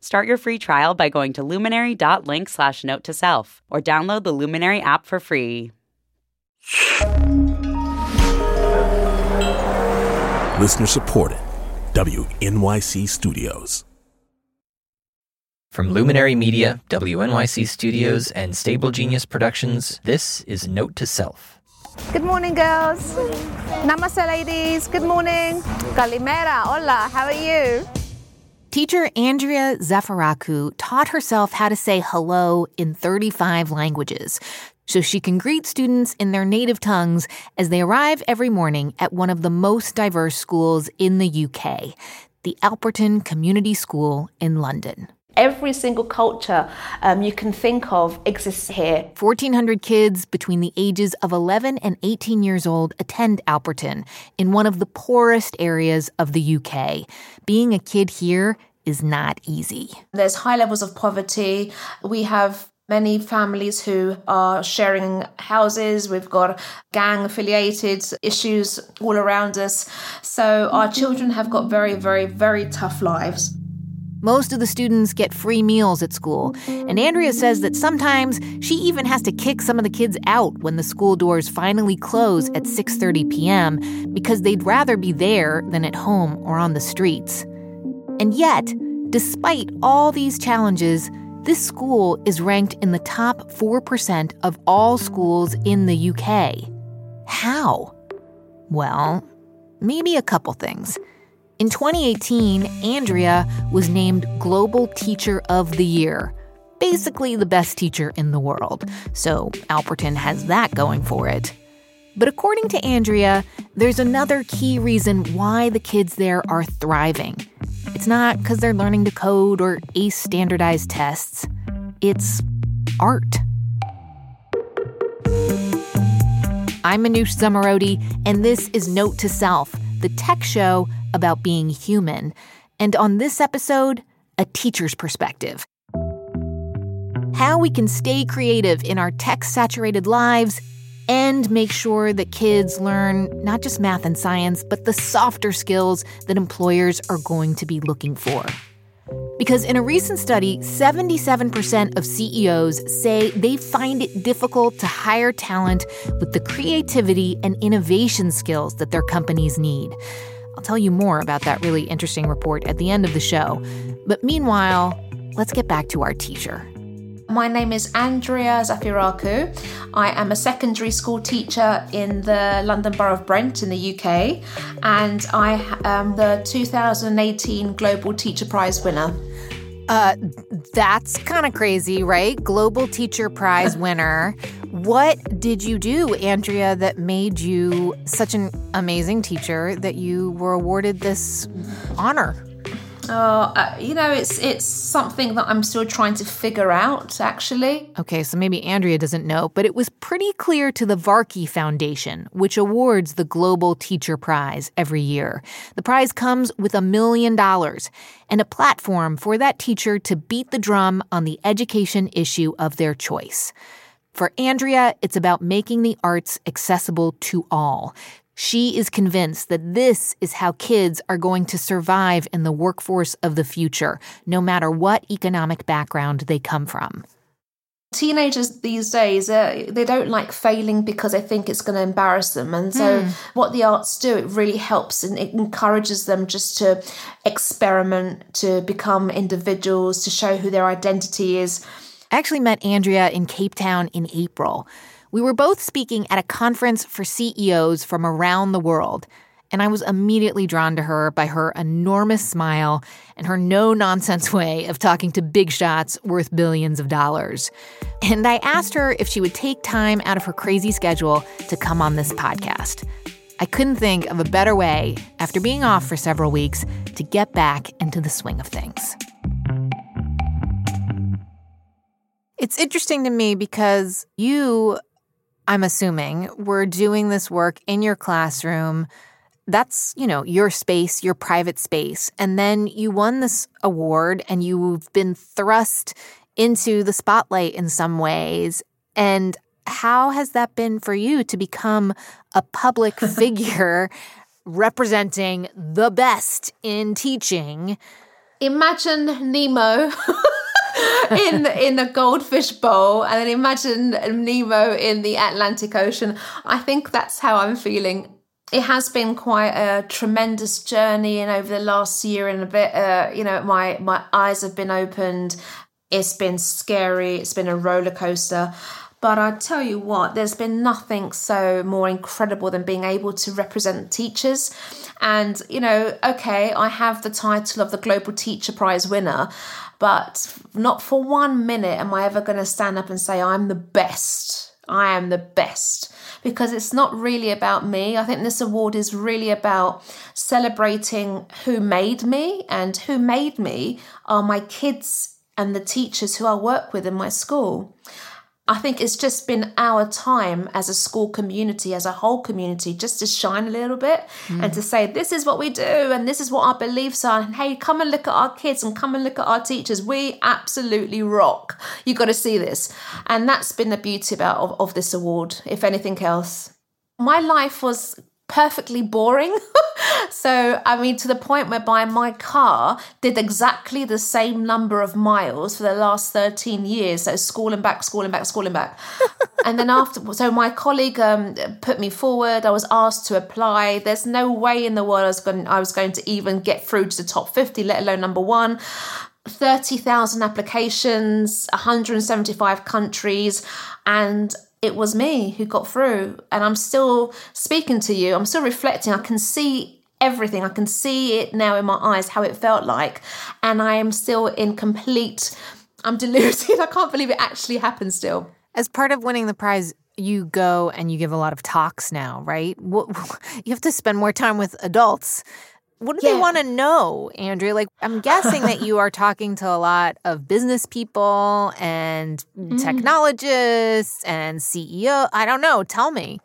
Start your free trial by going to luminary.link slash note to self or download the Luminary app for free. Listener supported. WNYC Studios. From Luminary Media, WNYC Studios, and Stable Genius Productions, this is Note to Self. Good morning, girls. Namaste, ladies. Good morning. Kalimera. Hola. How are you? Teacher Andrea Zafirakou taught herself how to say hello in 35 languages so she can greet students in their native tongues as they arrive every morning at one of the most diverse schools in the UK, the Alperton Community School in London. Every single culture um, you can think of exists here. 1,400 kids between the ages of 11 and 18 years old attend Alperton in one of the poorest areas of the UK. Being a kid here is not easy. There's high levels of poverty. We have many families who are sharing houses. We've got gang affiliated issues all around us. So our children have got very, very, very tough lives. Most of the students get free meals at school, and Andrea says that sometimes she even has to kick some of the kids out when the school doors finally close at 6:30 p.m. because they'd rather be there than at home or on the streets. And yet, despite all these challenges, this school is ranked in the top 4% of all schools in the UK. How? Well, maybe a couple things. In 2018, Andrea was named Global Teacher of the Year, basically the best teacher in the world. So Alperton has that going for it. But according to Andrea, there's another key reason why the kids there are thriving. It's not because they're learning to code or ace standardized tests, it's art. I'm Manoush Zomorodi, and this is Note to Self, the tech show about being human. And on this episode, a teacher's perspective. How we can stay creative in our tech saturated lives and make sure that kids learn not just math and science, but the softer skills that employers are going to be looking for. Because in a recent study, 77% of CEOs say they find it difficult to hire talent with the creativity and innovation skills that their companies need. I'll tell you more about that really interesting report at the end of the show. But meanwhile, let's get back to our teacher. My name is Andrea Zafirakou. I am a secondary school teacher in the London Borough of Brent in the UK, and I am the 2018 Global Teacher Prize winner. Uh, that's kind of crazy, right? Global Teacher Prize winner. What did you do, Andrea, that made you such an amazing teacher that you were awarded this honor? Oh, uh, you know, it's it's something that I'm still trying to figure out, actually. Okay, so maybe Andrea doesn't know, but it was pretty clear to the Varkey Foundation, which awards the Global Teacher Prize every year. The prize comes with a million dollars and a platform for that teacher to beat the drum on the education issue of their choice. For Andrea, it's about making the arts accessible to all, she is convinced that this is how kids are going to survive in the workforce of the future, no matter what economic background they come from. Teenagers these days, uh, they don't like failing because they think it's going to embarrass them. And so, mm. what the arts do, it really helps and it encourages them just to experiment, to become individuals, to show who their identity is. I actually met Andrea in Cape Town in April. We were both speaking at a conference for CEOs from around the world, and I was immediately drawn to her by her enormous smile and her no nonsense way of talking to big shots worth billions of dollars. And I asked her if she would take time out of her crazy schedule to come on this podcast. I couldn't think of a better way, after being off for several weeks, to get back into the swing of things. It's interesting to me because you, I'm assuming, were doing this work in your classroom. That's, you know, your space, your private space. And then you won this award and you've been thrust into the spotlight in some ways. And how has that been for you to become a public figure representing the best in teaching? Imagine Nemo. in the, in the goldfish bowl and then imagine Nemo in the Atlantic Ocean. I think that's how I'm feeling. It has been quite a tremendous journey, and over the last year and a bit, uh, you know, my my eyes have been opened. It's been scary. It's been a roller coaster. But I tell you what, there's been nothing so more incredible than being able to represent teachers. And, you know, okay, I have the title of the Global Teacher Prize winner, but not for one minute am I ever going to stand up and say, I'm the best. I am the best because it's not really about me. I think this award is really about celebrating who made me, and who made me are my kids and the teachers who I work with in my school. I think it's just been our time as a school community, as a whole community, just to shine a little bit mm. and to say, this is what we do and this is what our beliefs are. And hey, come and look at our kids and come and look at our teachers. We absolutely rock. You've got to see this. And that's been the beauty about of, of this award, if anything else. My life was perfectly boring. so, I mean, to the point whereby my car did exactly the same number of miles for the last 13 years. So, school and back, school and back, school and back. and then after, so my colleague um, put me forward. I was asked to apply. There's no way in the world I was going, I was going to even get through to the top 50, let alone number one. 30,000 applications, 175 countries, and it was me who got through. And I'm still speaking to you, I'm still reflecting. I can see everything, I can see it now in my eyes, how it felt like. And I am still in complete, I'm deluded. I can't believe it actually happened still. As part of winning the prize, you go and you give a lot of talks now, right? You have to spend more time with adults. What do yeah. they want to know, Andrea? Like, I'm guessing that you are talking to a lot of business people and mm. technologists and CEO. I don't know. Tell me.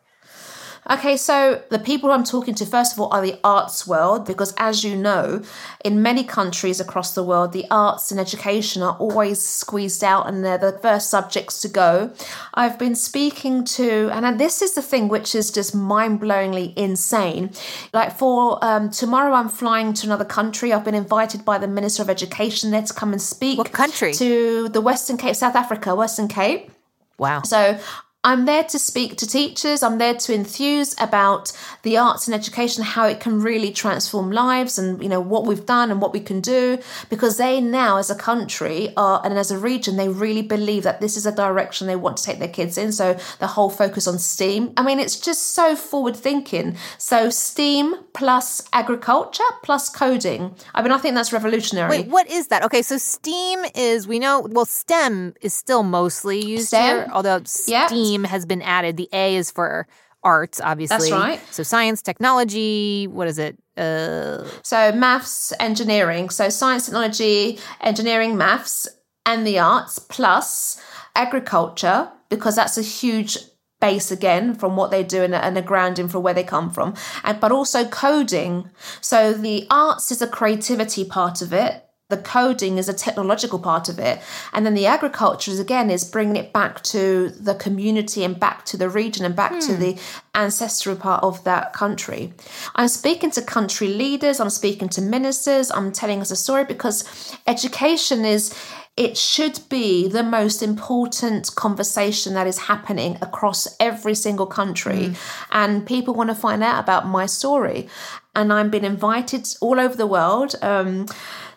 Okay, so the people I'm talking to, first of all, are the arts world, because as you know, in many countries across the world, the arts and education are always squeezed out and they're the first subjects to go. I've been speaking to, and this is the thing which is just mind blowingly insane. Like for um, tomorrow, I'm flying to another country. I've been invited by the Minister of Education there to come and speak. What country? To the Western Cape, South Africa, Western Cape. Wow. So I'm there to speak to teachers. I'm there to enthuse about the arts and education, how it can really transform lives and, you know, what we've done and what we can do. Because they now, as a country are, and as a region, they really believe that this is a direction they want to take their kids in. So the whole focus on STEAM. I mean, it's just so forward thinking. So STEAM plus agriculture plus coding. I mean, I think that's revolutionary. Wait, what is that? Okay, so STEAM is, we know, well, STEM is still mostly used STEM, here, although STEAM has been added. The A is for arts, obviously. That's right. So science, technology, what is it? Uh... So maths, engineering. So science, technology, engineering, maths, and the arts, plus agriculture, because that's a huge base again from what they do and, and a grounding for where they come from and but also coding so the arts is a creativity part of it the coding is a technological part of it and then the agriculture is again is bringing it back to the community and back to the region and back hmm. to the ancestral part of that country i'm speaking to country leaders i'm speaking to ministers i'm telling us a story because education is it should be the most important conversation that is happening across every single country. Mm. And people want to find out about my story. And I'm being invited all over the world. Um,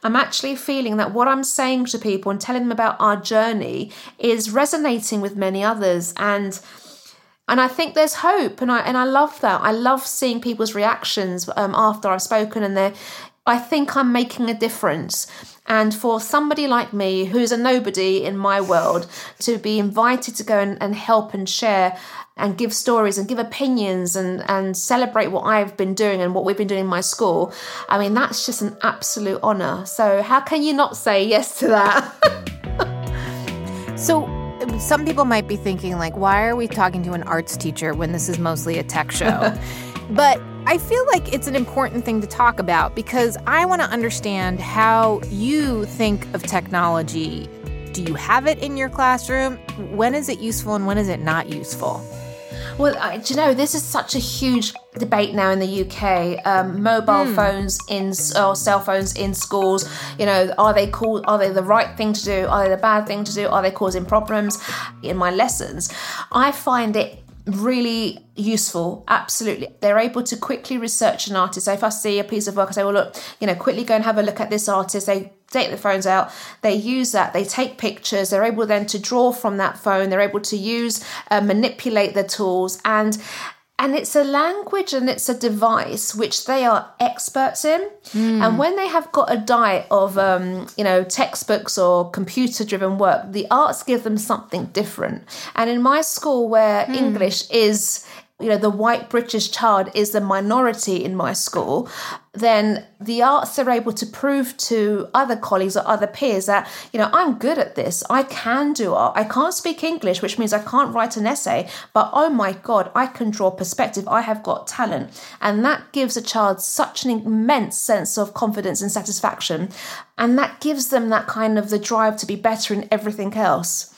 I'm actually feeling that what I'm saying to people and telling them about our journey is resonating with many others and and I think there's hope and I and I love that. I love seeing people's reactions um, after I've spoken and they I think I'm making a difference. And for somebody like me, who's a nobody in my world, to be invited to go and, and help and share and give stories and give opinions and, and celebrate what I've been doing and what we've been doing in my school, I mean, that's just an absolute honour. So, how can you not say yes to that? so, some people might be thinking, like, why are we talking to an arts teacher when this is mostly a tech show? but I feel like it's an important thing to talk about because I want to understand how you think of technology. Do you have it in your classroom? When is it useful and when is it not useful? Well, I, do you know this is such a huge debate now in the UK? Um, mobile mm. phones in or cell phones in schools. You know, are they cool? Are they the right thing to do? Are they the bad thing to do? Are they causing problems? In my lessons, I find it really useful absolutely they're able to quickly research an artist so if i see a piece of work i say well look you know quickly go and have a look at this artist they take their phones out. They use that. They take pictures. They're able then to draw from that phone. They're able to use uh, manipulate the tools. And and it's a language and it's a device which they are experts in. Mm. and when they have got a diet of um, you know textbooks or computer driven work the arts give them something different. And in my school where mm. english is you know the white british child is the minority in my school then the arts are able to prove to other colleagues or other peers that you know i'm good at this. I can do art. I can't speak english which means i can't write an essay but oh my god i can draw perspective. I have got talent. And that gives a child such an immense sense of confidence and satisfaction. And that gives them that kind of the drive to be better in everything else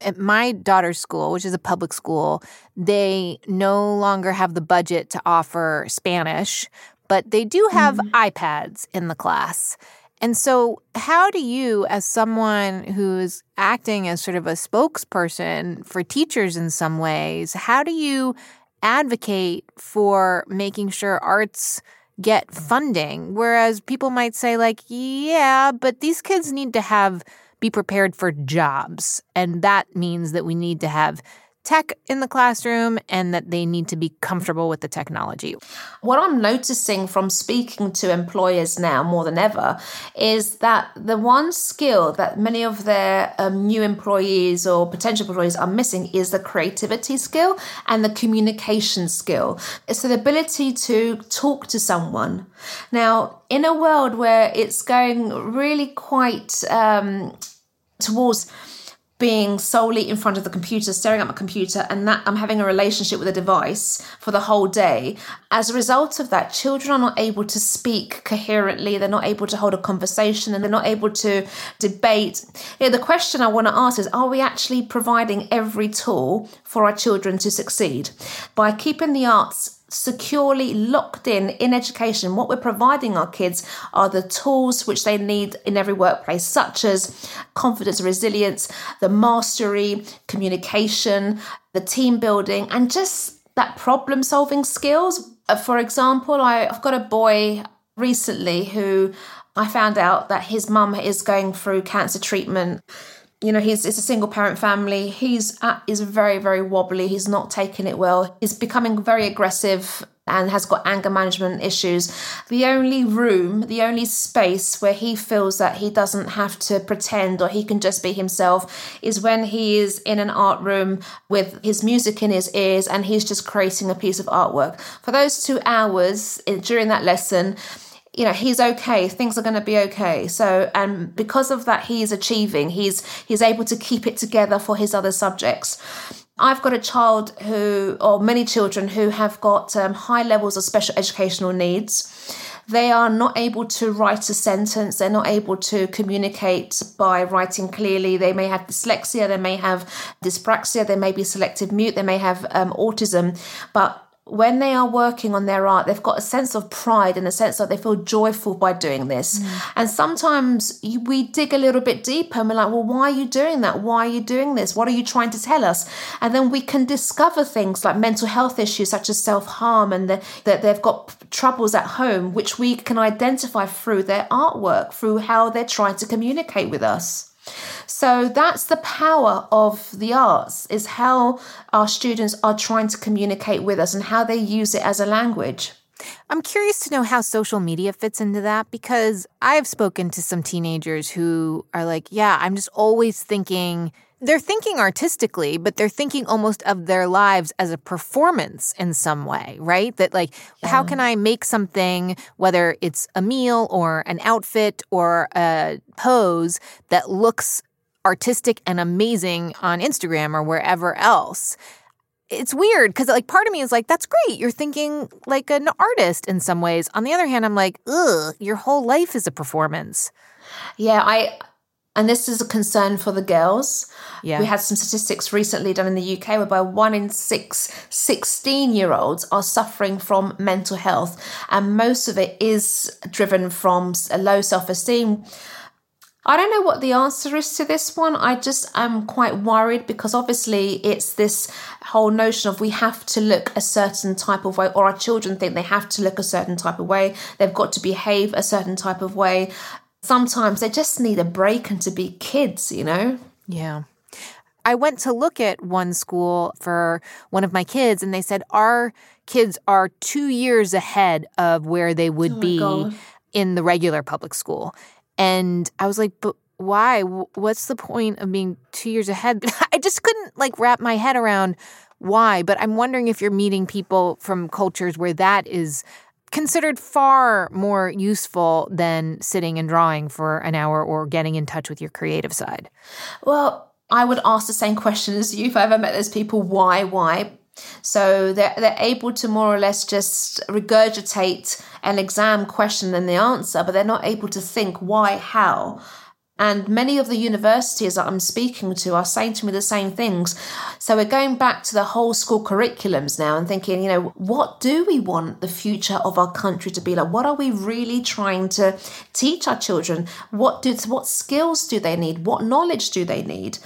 at my daughter's school, which is a public school, they no longer have the budget to offer Spanish, but they do have mm-hmm. iPads in the class. And so, how do you, as someone who's acting as sort of a spokesperson for teachers in some ways, how do you advocate for making sure arts get funding? Whereas people might say, like, yeah, but these kids need to have be prepared for jobs. And that means that we need to have tech in the classroom and that they need to be comfortable with the technology. What I'm noticing from speaking to employers now more than ever is that the one skill that many of their um, new employees or potential employees are missing is the creativity skill and the communication skill. It's the ability to talk to someone. Now, in a world where it's going really quite um, towards being solely in front of the computer, staring at my computer, and that I'm having a relationship with a device for the whole day. As a result of that, children are not able to speak coherently, they're not able to hold a conversation, and they're not able to debate. You know, the question I want to ask is Are we actually providing every tool for our children to succeed? By keeping the arts securely locked in in education, what we're providing our kids are the tools which they need in every workplace, such as confidence, resilience, the mastery, communication, the team building, and just that problem solving skills. Uh, for example, I, I've got a boy recently who I found out that his mum is going through cancer treatment you know he's it's a single parent family. He's at, is very very wobbly. He's not taking it well. He's becoming very aggressive and has got anger management issues. The only room the only space where he feels that he doesn't have to pretend or he can just be himself is when he is in an art room with his music in his ears and he's just creating a piece of artwork. For those 2 hours eh, during that lesson you know he's okay things are going to be okay so and because of that he's achieving he's he's able to keep it together for his other subjects I've got a child who, or many children who have got um, high levels of special educational needs. They are not able to write a sentence. They're not able to communicate by writing clearly. They may have dyslexia. They may have dyspraxia. They may be selective mute. They may have um, autism. But when they are working on their art, they've got a sense of pride and a sense that they feel joyful by doing this. Mm. And sometimes we dig a little bit deeper and we're like, well, why are you doing that? Why are you doing this? What are you trying to tell us? And then we can discover things like mental health issues such as self harm and that they've got troubles at home, which we can identify through their artwork, through how they're trying to communicate with us. So that's the power of the arts is how our students are trying to communicate with us and how they use it as a language. I'm curious to know how social media fits into that because I've spoken to some teenagers who are like, yeah, I'm just always thinking they're thinking artistically, but they're thinking almost of their lives as a performance in some way, right? That, like, yeah. how can I make something, whether it's a meal or an outfit or a pose, that looks artistic and amazing on Instagram or wherever else. It's weird because, like, part of me is like, that's great. You're thinking like an artist in some ways. On the other hand, I'm like, ugh, your whole life is a performance. Yeah, I and this is a concern for the girls. Yeah. We had some statistics recently done in the UK whereby one in six 16 year olds are suffering from mental health, and most of it is driven from a low self esteem. I don't know what the answer is to this one. I just am quite worried because obviously it's this whole notion of we have to look a certain type of way, or our children think they have to look a certain type of way. They've got to behave a certain type of way sometimes they just need a break and to be kids, you know? Yeah. I went to look at one school for one of my kids, and they said our kids are two years ahead of where they would Oh be God. in the regular public school. And I was like, but why? What's the point of being two years ahead? I just couldn't like wrap my head around why. But I'm wondering if you're meeting people from cultures where that is considered far more useful than sitting and drawing for an hour or getting in touch with your creative side. Well, I would ask the same question as you if I ever met those people. Why? Why? So they're, they're able to more or less just regurgitate an exam question and the answer, but they're not able to think why, how. And many of the universities that I'm speaking to are saying to me the same things. So we're going back to the whole school curriculums now and thinking, you know, what do we want the future of our country to be like? What are we really trying to teach our children? What do what skills do they need? What knowledge do they need?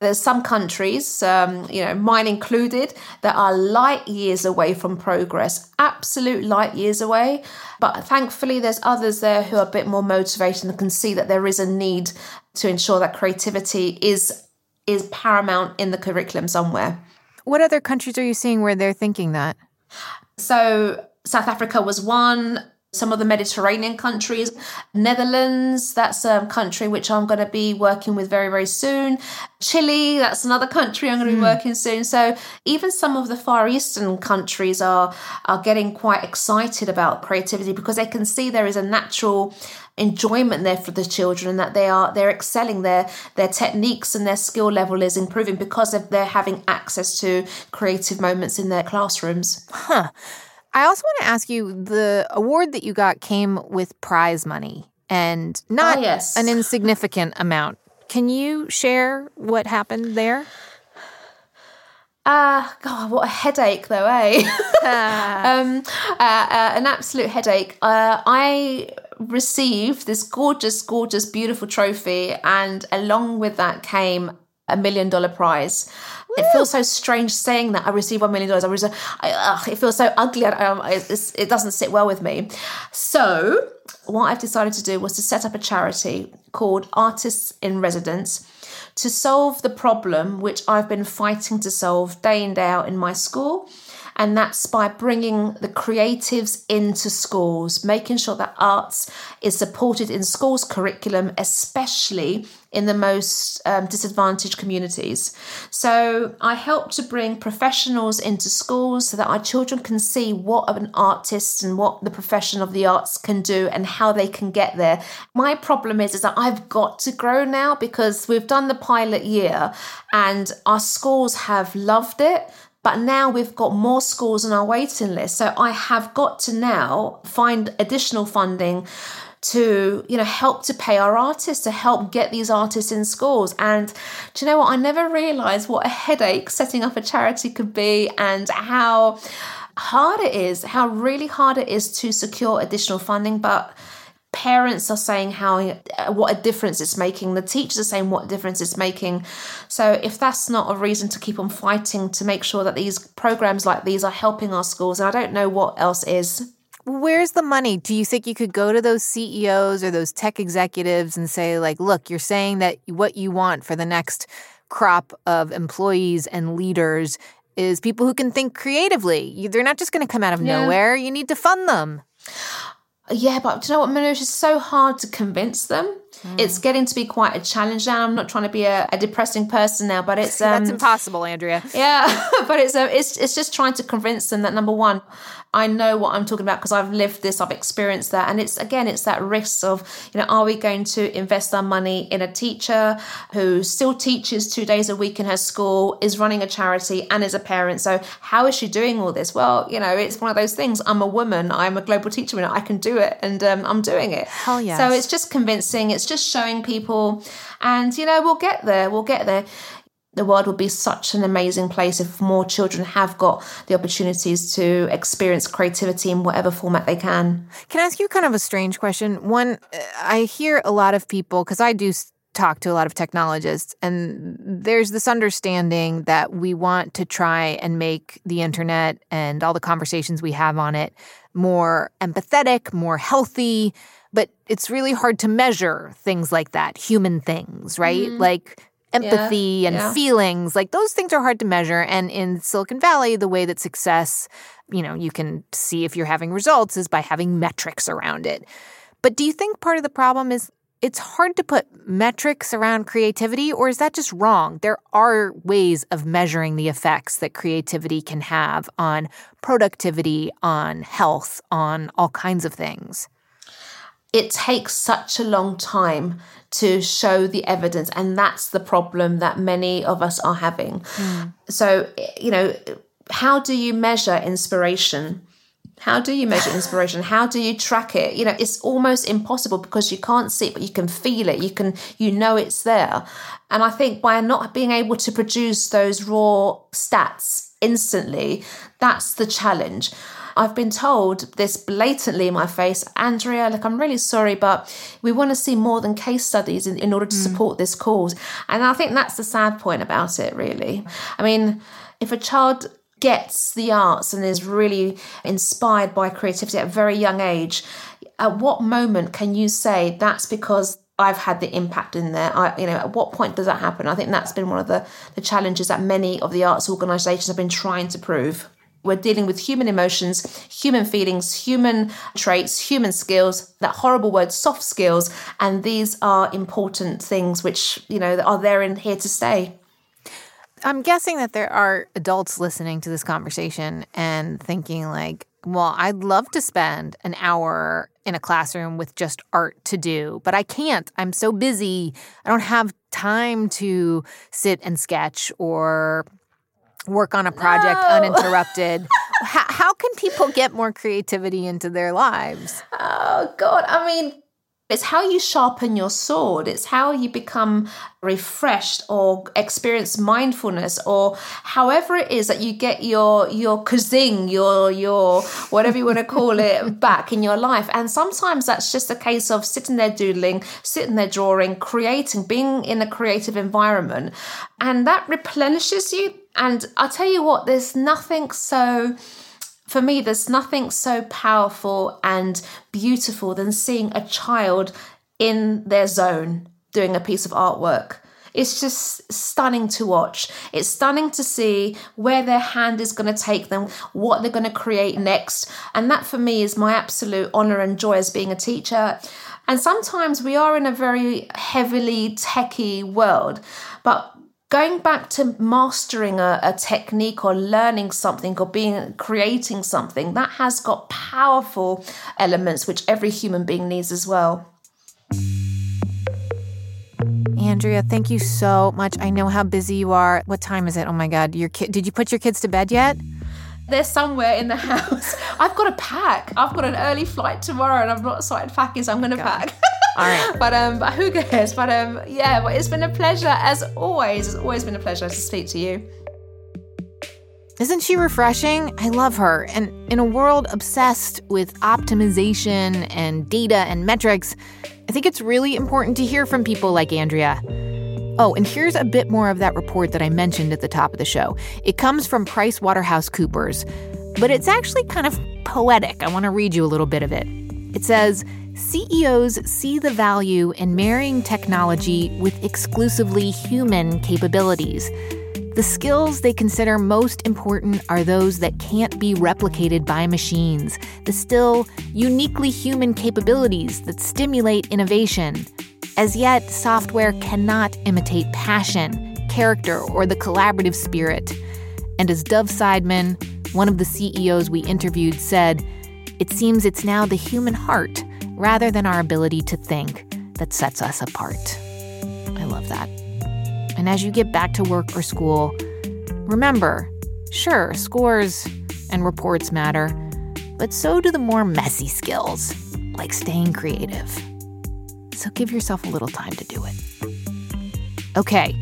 There's some countries, um, you know, mine included, that are light years away from progress, absolute light years away. But thankfully, there's others there who are a bit more motivated and can see that there is a need to ensure that creativity is is paramount in the curriculum somewhere. What other countries are you seeing where they're thinking that? So South Africa was one. Some of the Mediterranean countries, Netherlands, that's a country which I'm going to be working with very, very soon. Chile, that's another country I'm going to be hmm. working soon. So even some of the Far Eastern countries are are getting quite excited about creativity because they can see there is a natural enjoyment there for the children and that they are they're excelling their their techniques and their skill level is improving because of they're having access to creative moments in their classrooms. I also want to ask you the award that you got came with prize money and not Ah, yes. an insignificant amount. Can you share what happened there? Ah, God, what a headache, though, eh? um, uh, uh, an absolute headache. Uh, I received this gorgeous, gorgeous, beautiful trophy, and along with that came a million dollar prize. It feels so strange saying that I received one million dollars. I was, I, ugh, it feels so ugly. I, um, it's, it doesn't sit well with me. So, what I've decided to do was to set up a charity called Artists in Residence to solve the problem which I've been fighting to solve day in, day out in my school. And that's by bringing the creatives into schools, making sure that arts is supported in schools' curriculum, especially in the most um, disadvantaged communities. So I help to bring professionals into schools so that our children can see what an artist and what the profession of the arts can do and how they can get there. My problem is, is that I've got to grow now because we've done the pilot year and our schools have loved it. But now we've got more schools on our waiting list. So I have got to now find additional funding to you know help to pay our artists to help get these artists in schools. And do you know what? I never realized what a headache setting up a charity could be and how hard it is how really hard it is to secure additional funding. But parents are saying how uh, what a difference it's making the teachers are saying what difference it's making so if that's not a reason to keep on fighting to make sure that these programs like these are helping our schools and i don't know what else is Where's the money? Do you think you could go to those CEOs or those tech executives and say, like, look, you're saying that what you want for the next crop of employees and leaders is people who can think creatively? They're not just going to come out of Yeah. nowhere. You need to fund them. Yeah, but do you know what, Manoj? It's so hard to convince them. It's getting to be quite a challenge now. I'm not trying to be a, a depressing person now, but it's um, That's impossible, Andrea. yeah, but it's uh, it's it's just trying to convince them that number one, I know what I'm talking about because I've lived this, I've experienced that, and it's again, it's that risk of you know, are we going to invest our money in a teacher who still teaches two days a week in her school, is running a charity, and is a parent? So how is she doing all this? Well, you know, it's one of those things. I'm a woman. I'm a global teacher, and I can do it, and um, I'm doing it. Hell yes. So it's just convincing. It's just showing people, and you know, we'll get there. We'll get there the world would be such an amazing place if more children have got the opportunities to experience creativity in whatever format they can. Can I ask you kind of a strange question? One, I hear a lot of people, because I do talk to a lot of technologists, and there's this understanding that we want to try and make the internet and all the conversations we have on it more empathetic, more healthy. But it's really hard to measure things like that, human things, right? Mm. Like empathy yeah, and yeah. feelings like those things are hard to measure. And in silicon valley the way that success you know you can see if you're having results is by having metrics around it. But do you think part of the problem is it's hard to put metrics around creativity or is that just wrong? There are ways of measuring the effects that creativity can have on productivity on health on all kinds of things it takes such a long time to show the evidence. And that's the problem that many of us are having. Mm. So, you know, how do you measure inspiration? How do you measure inspiration? How do you track it? You know, it's almost impossible because you can't see it, but you can feel it. You can, you know, it's there. And I think by not being able to produce those raw stats instantly, that's the challenge. I've been told this blatantly in my face, Andrea, look, I'm really sorry, but we want to see more than case studies in, in order to mm. support this cause. And I think that's the sad point about it, really. I mean, if a child gets the arts and is really inspired by creativity at a very young age, at what moment can you say that's because I've had the impact in there. I, you know, at what point does that happen? I think that's been one of the, the challenges that many of the arts organisations have been trying to prove. We're dealing with human emotions, human feelings, human traits, human skills, that horrible word, soft skills. And these are important things which, you know, are there and here to stay. I'm guessing that there are adults listening to this conversation and thinking, like, well, I'd love to spend an hour in a classroom with just art to do, but I can't. I'm so busy. I don't have time to sit and sketch or work on a project no. uninterrupted. how, how can people get more creativity into their lives? Oh, God. I mean, it's how you sharpen your sword. It's how you become refreshed or experience mindfulness or however it is that you get your your kazing, your your whatever you want to call it back in your life. And sometimes that's just a case of sitting there doodling, sitting there drawing, creating, being in a creative environment. And that replenishes you. And I'll tell you what, there's nothing so for me, there's nothing so powerful and beautiful than seeing a child in their zone doing a piece of artwork. It's just stunning to watch. It's stunning to see where their hand is going to take them, what they're going to create next. And that for me is my absolute honor and joy as being a teacher. And sometimes we are in a very heavily techie world, but going back to mastering a, a, technique or learning something or being creating something that has got powerful elements which every human being needs as well andrea thank you so much i know how busy you are what time is it oh my god your kid did you put your kids to bed yet they're somewhere in the house. I've got to pack. I've got an early flight tomorrow and i'm not started packing, so I'm going to pack. All right. but um, but who cares? But um, yeah. But it's been a pleasure as always. It's always been a pleasure to speak to you. Isn't she refreshing? I love her. And in a world obsessed with optimization and data and metrics, I think it's really important to hear from people like Andrea. Oh, and here's a bit more of that report that I mentioned at the top of the show. It comes from PricewaterhouseCoopers, but it's actually kind of poetic. I want to read you a little bit of it. It says, CEOs see the value in marrying technology with exclusively human capabilities. The skills they consider most important are those that can't be replicated by machines, the still uniquely human capabilities that stimulate innovation. As yet, software cannot imitate passion, character, or the collaborative spirit. And as Dov Seidman, one of the CEOs we interviewed, said, it seems it's now the human heart, rather than our ability to think, that sets us apart. I love that. And as you get back to work or school, remember sure, scores and reports matter, but so do the more messy skills, like staying creative. So give yourself a little time to do it. Okay,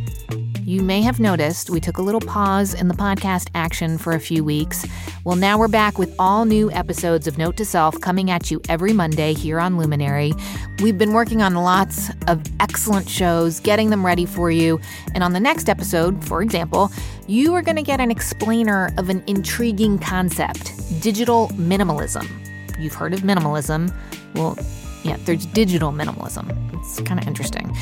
you may have noticed we took a little pause in the podcast action for a few weeks. Well, now we're back with all new episodes of Note to Self coming at you every Monday here on Luminary. We've been working on lots of excellent shows, getting them ready for you. And on the next episode, for example, you are going to get an explainer of an intriguing concept digital minimalism. You've heard of minimalism. Well, yeah, there's digital minimalism. It's kind of interesting.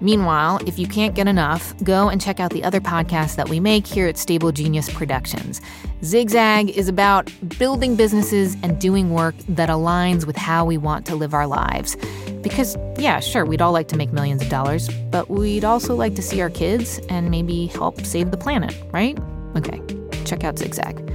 Meanwhile, if you can't get enough, go and check out the other podcasts that we make here at Stable Genius Productions. Zigzag is about building businesses and doing work that aligns with how we want to live our lives. Because, yeah, sure, we'd all like to make millions of dollars, but we'd also like to see our kids and maybe help save the planet, right? Okay, check out Zigzag.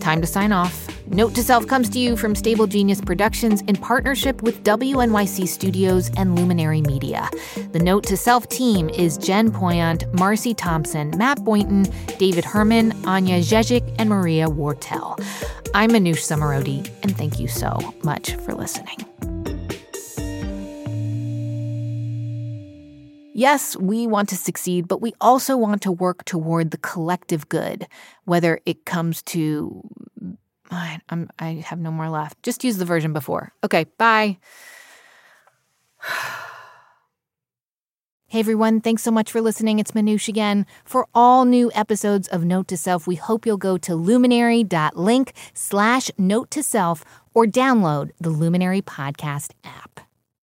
Time to sign off. Note to Self comes to you from Stable Genius Productions in partnership with WNYC Studios and Luminary Media. The Note to Self team is Jen Poyant, Marcy Thompson, Matt Boynton, David Herman, Anya Jezik, and Maria Wartell. I'm Manoush Zomorodi, and thank you so much for listening. Yes, we want to succeed, but we also want to work toward the collective good, whether it comes to. I, I'm, I have no more left. Just use the version before. Okay, bye. Hey everyone, thanks so much for listening. It's Manoush again. For all new episodes of Note to Self, we hope you'll go to luminary.link slash note to self or download the Luminary Podcast app.